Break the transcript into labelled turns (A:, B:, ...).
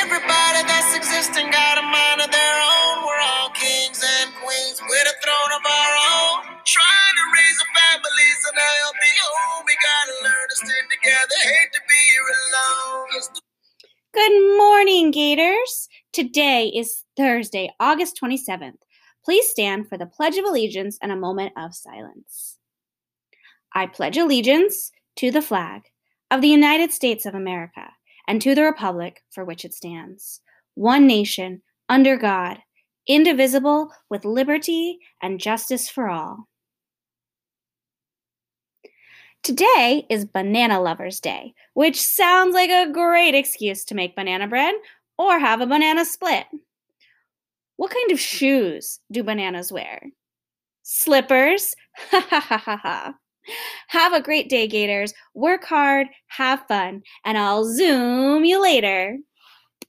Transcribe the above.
A: Everybody that's existing got a mind of their own. We're all kings and queens with a throne of our own. Trying to raise a families in a healthy home. We gotta learn to together. Hate to be alone.
B: Good morning, Gators. Today is Thursday, August 27th. Please stand for the Pledge of Allegiance and a moment of silence. I pledge allegiance to the flag of the United States of America and to the Republic for which it stands, one nation, under God, indivisible, with liberty and justice for all. Today is Banana Lovers Day, which sounds like a great excuse to make banana bread or have a banana split. What kind of shoes do bananas wear? Slippers? Ha ha ha ha ha. Have a great day, Gators. Work hard, have fun, and I'll Zoom you later.